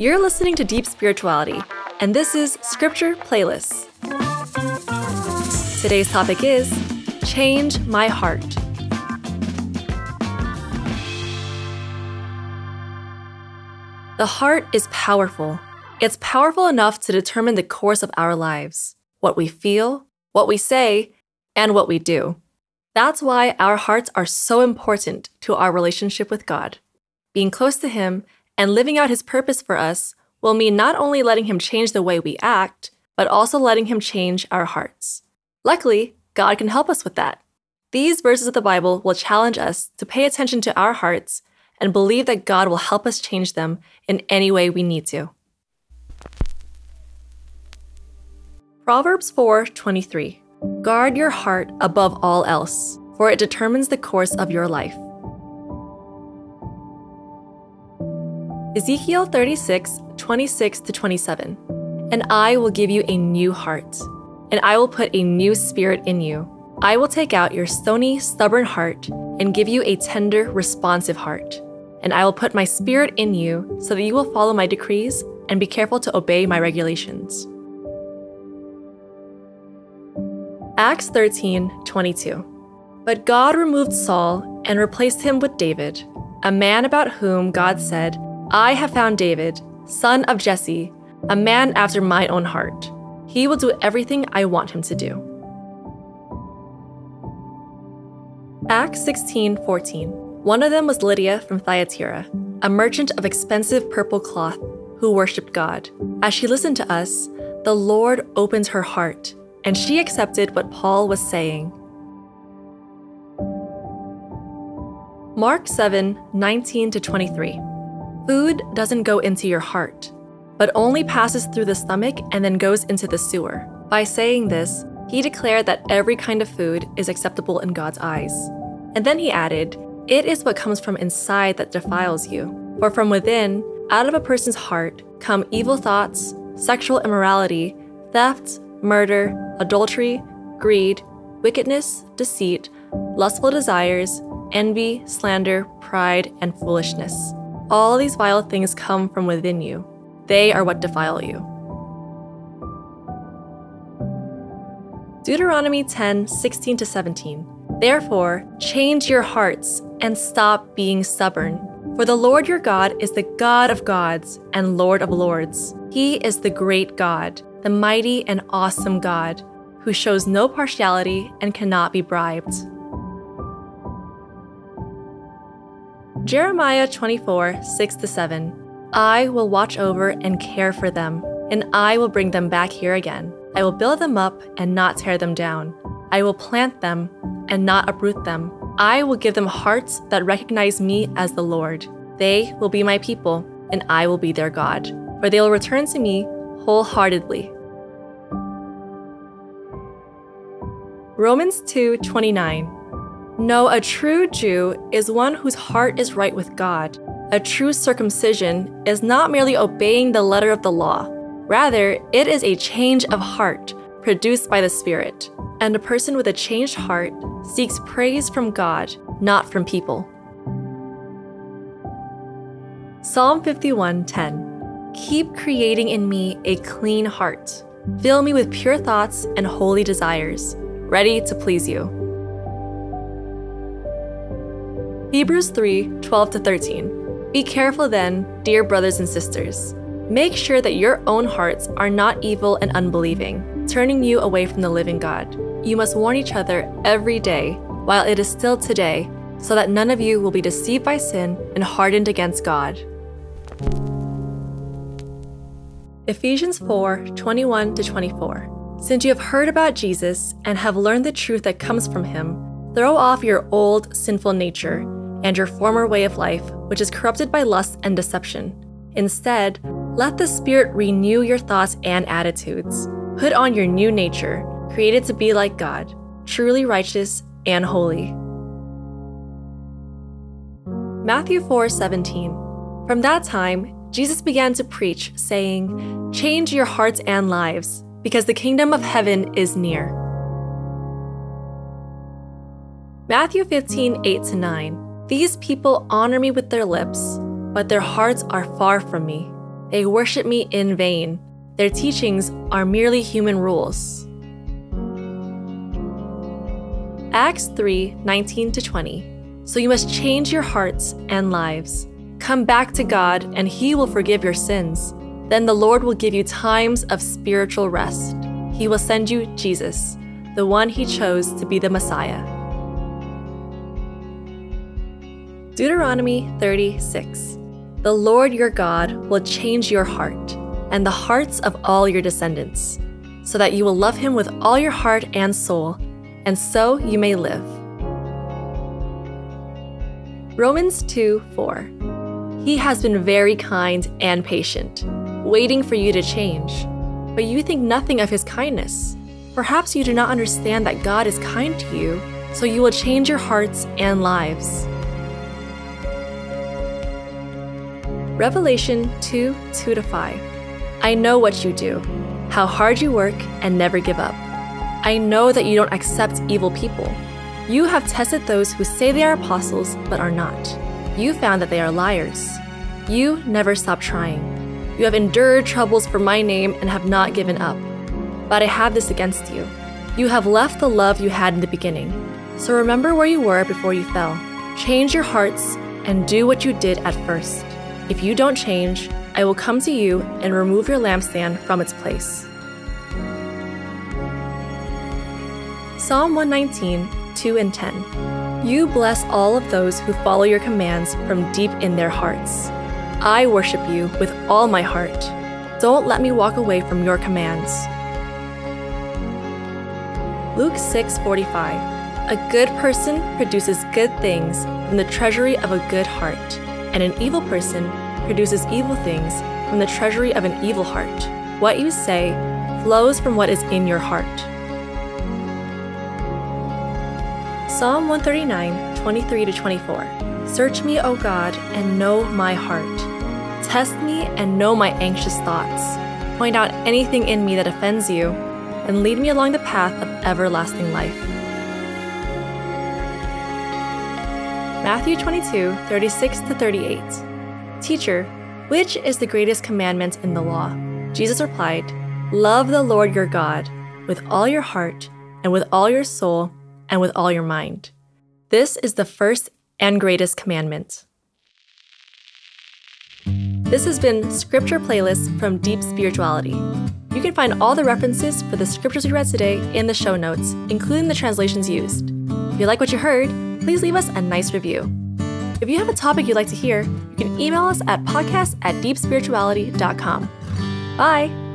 You're listening to Deep Spirituality, and this is Scripture Playlists. Today's topic is Change My Heart. The heart is powerful. It's powerful enough to determine the course of our lives, what we feel, what we say, and what we do. That's why our hearts are so important to our relationship with God. Being close to Him and living out His purpose for us will mean not only letting Him change the way we act, but also letting Him change our hearts. Luckily, God can help us with that. These verses of the Bible will challenge us to pay attention to our hearts and believe that God will help us change them in any way we need to. Proverbs 4:23 Guard your heart above all else, for it determines the course of your life. Ezekiel 36, 26 to 27. And I will give you a new heart, and I will put a new spirit in you. I will take out your stony, stubborn heart and give you a tender, responsive heart. And I will put my spirit in you so that you will follow my decrees and be careful to obey my regulations. Acts 13 22. But God removed Saul and replaced him with David, a man about whom God said, I have found David, son of Jesse, a man after my own heart. He will do everything I want him to do. Acts 16 14. One of them was Lydia from Thyatira, a merchant of expensive purple cloth who worshipped God. As she listened to us, the Lord opened her heart and she accepted what Paul was saying. Mark 7 19 to 23. Food doesn't go into your heart, but only passes through the stomach and then goes into the sewer. By saying this, he declared that every kind of food is acceptable in God's eyes. And then he added, It is what comes from inside that defiles you. For from within, out of a person's heart, come evil thoughts, sexual immorality, theft, murder, adultery, greed, wickedness, deceit, lustful desires, envy, slander, pride, and foolishness. All these vile things come from within you. They are what defile you. Deuteronomy 10 16 to 17. Therefore, change your hearts and stop being stubborn. For the Lord your God is the God of gods and Lord of lords. He is the great God the mighty and awesome God, who shows no partiality and cannot be bribed. Jeremiah 24, 6 7. I will watch over and care for them, and I will bring them back here again. I will build them up and not tear them down. I will plant them and not uproot them. I will give them hearts that recognize me as the Lord. They will be my people, and I will be their God. For they will return to me wholeheartedly. Romans 2:29 No, a true Jew is one whose heart is right with God. A true circumcision is not merely obeying the letter of the law. Rather, it is a change of heart produced by the Spirit. And a person with a changed heart seeks praise from God, not from people. Psalm 51:10 Keep creating in me a clean heart. Fill me with pure thoughts and holy desires, ready to please you. Hebrews 3 12 13. Be careful then, dear brothers and sisters. Make sure that your own hearts are not evil and unbelieving, turning you away from the living God. You must warn each other every day while it is still today, so that none of you will be deceived by sin and hardened against God. Ephesians 4 21 24. Since you have heard about Jesus and have learned the truth that comes from him, throw off your old sinful nature and your former way of life, which is corrupted by lust and deception. Instead, let the Spirit renew your thoughts and attitudes. Put on your new nature, created to be like God, truly righteous and holy. Matthew 4 17. From that time, Jesus began to preach, saying, Change your hearts and lives, because the kingdom of heaven is near. Matthew 15, 8 9. These people honor me with their lips, but their hearts are far from me. They worship me in vain. Their teachings are merely human rules. Acts 3 19 20. So you must change your hearts and lives. Come back to God, and He will forgive your sins. Then the Lord will give you times of spiritual rest. He will send you Jesus, the one He chose to be the Messiah. Deuteronomy 36 The Lord your God will change your heart and the hearts of all your descendants, so that you will love Him with all your heart and soul, and so you may live. Romans 2 4 He has been very kind and patient, waiting for you to change. But you think nothing of His kindness. Perhaps you do not understand that God is kind to you, so you will change your hearts and lives. Revelation 2 2 to 5. I know what you do, how hard you work and never give up. I know that you don't accept evil people. You have tested those who say they are apostles but are not. You found that they are liars. You never stop trying. You have endured troubles for my name and have not given up. But I have this against you. You have left the love you had in the beginning. So remember where you were before you fell. Change your hearts and do what you did at first. If you don't change, I will come to you and remove your lampstand from its place. Psalm 119, 2 and 10. You bless all of those who follow your commands from deep in their hearts. I worship you with all my heart. Don't let me walk away from your commands. Luke 6:45 A good person produces good things from the treasury of a good heart and an evil person produces evil things from the treasury of an evil heart. What you say flows from what is in your heart. Psalm 139, 23 to 24. Search me, O God, and know my heart. Test me and know my anxious thoughts. Point out anything in me that offends you, and lead me along the path of everlasting life. Matthew 22, 36 to 38. Teacher, which is the greatest commandment in the law? Jesus replied, Love the Lord your God with all your heart, and with all your soul, and with all your mind. This is the first and greatest commandment. This has been Scripture Playlist from Deep Spirituality. You can find all the references for the scriptures we read today in the show notes, including the translations used. If you like what you heard, please leave us a nice review. If you have a topic you'd like to hear, you can email us at podcast at deepspirituality.com. Bye!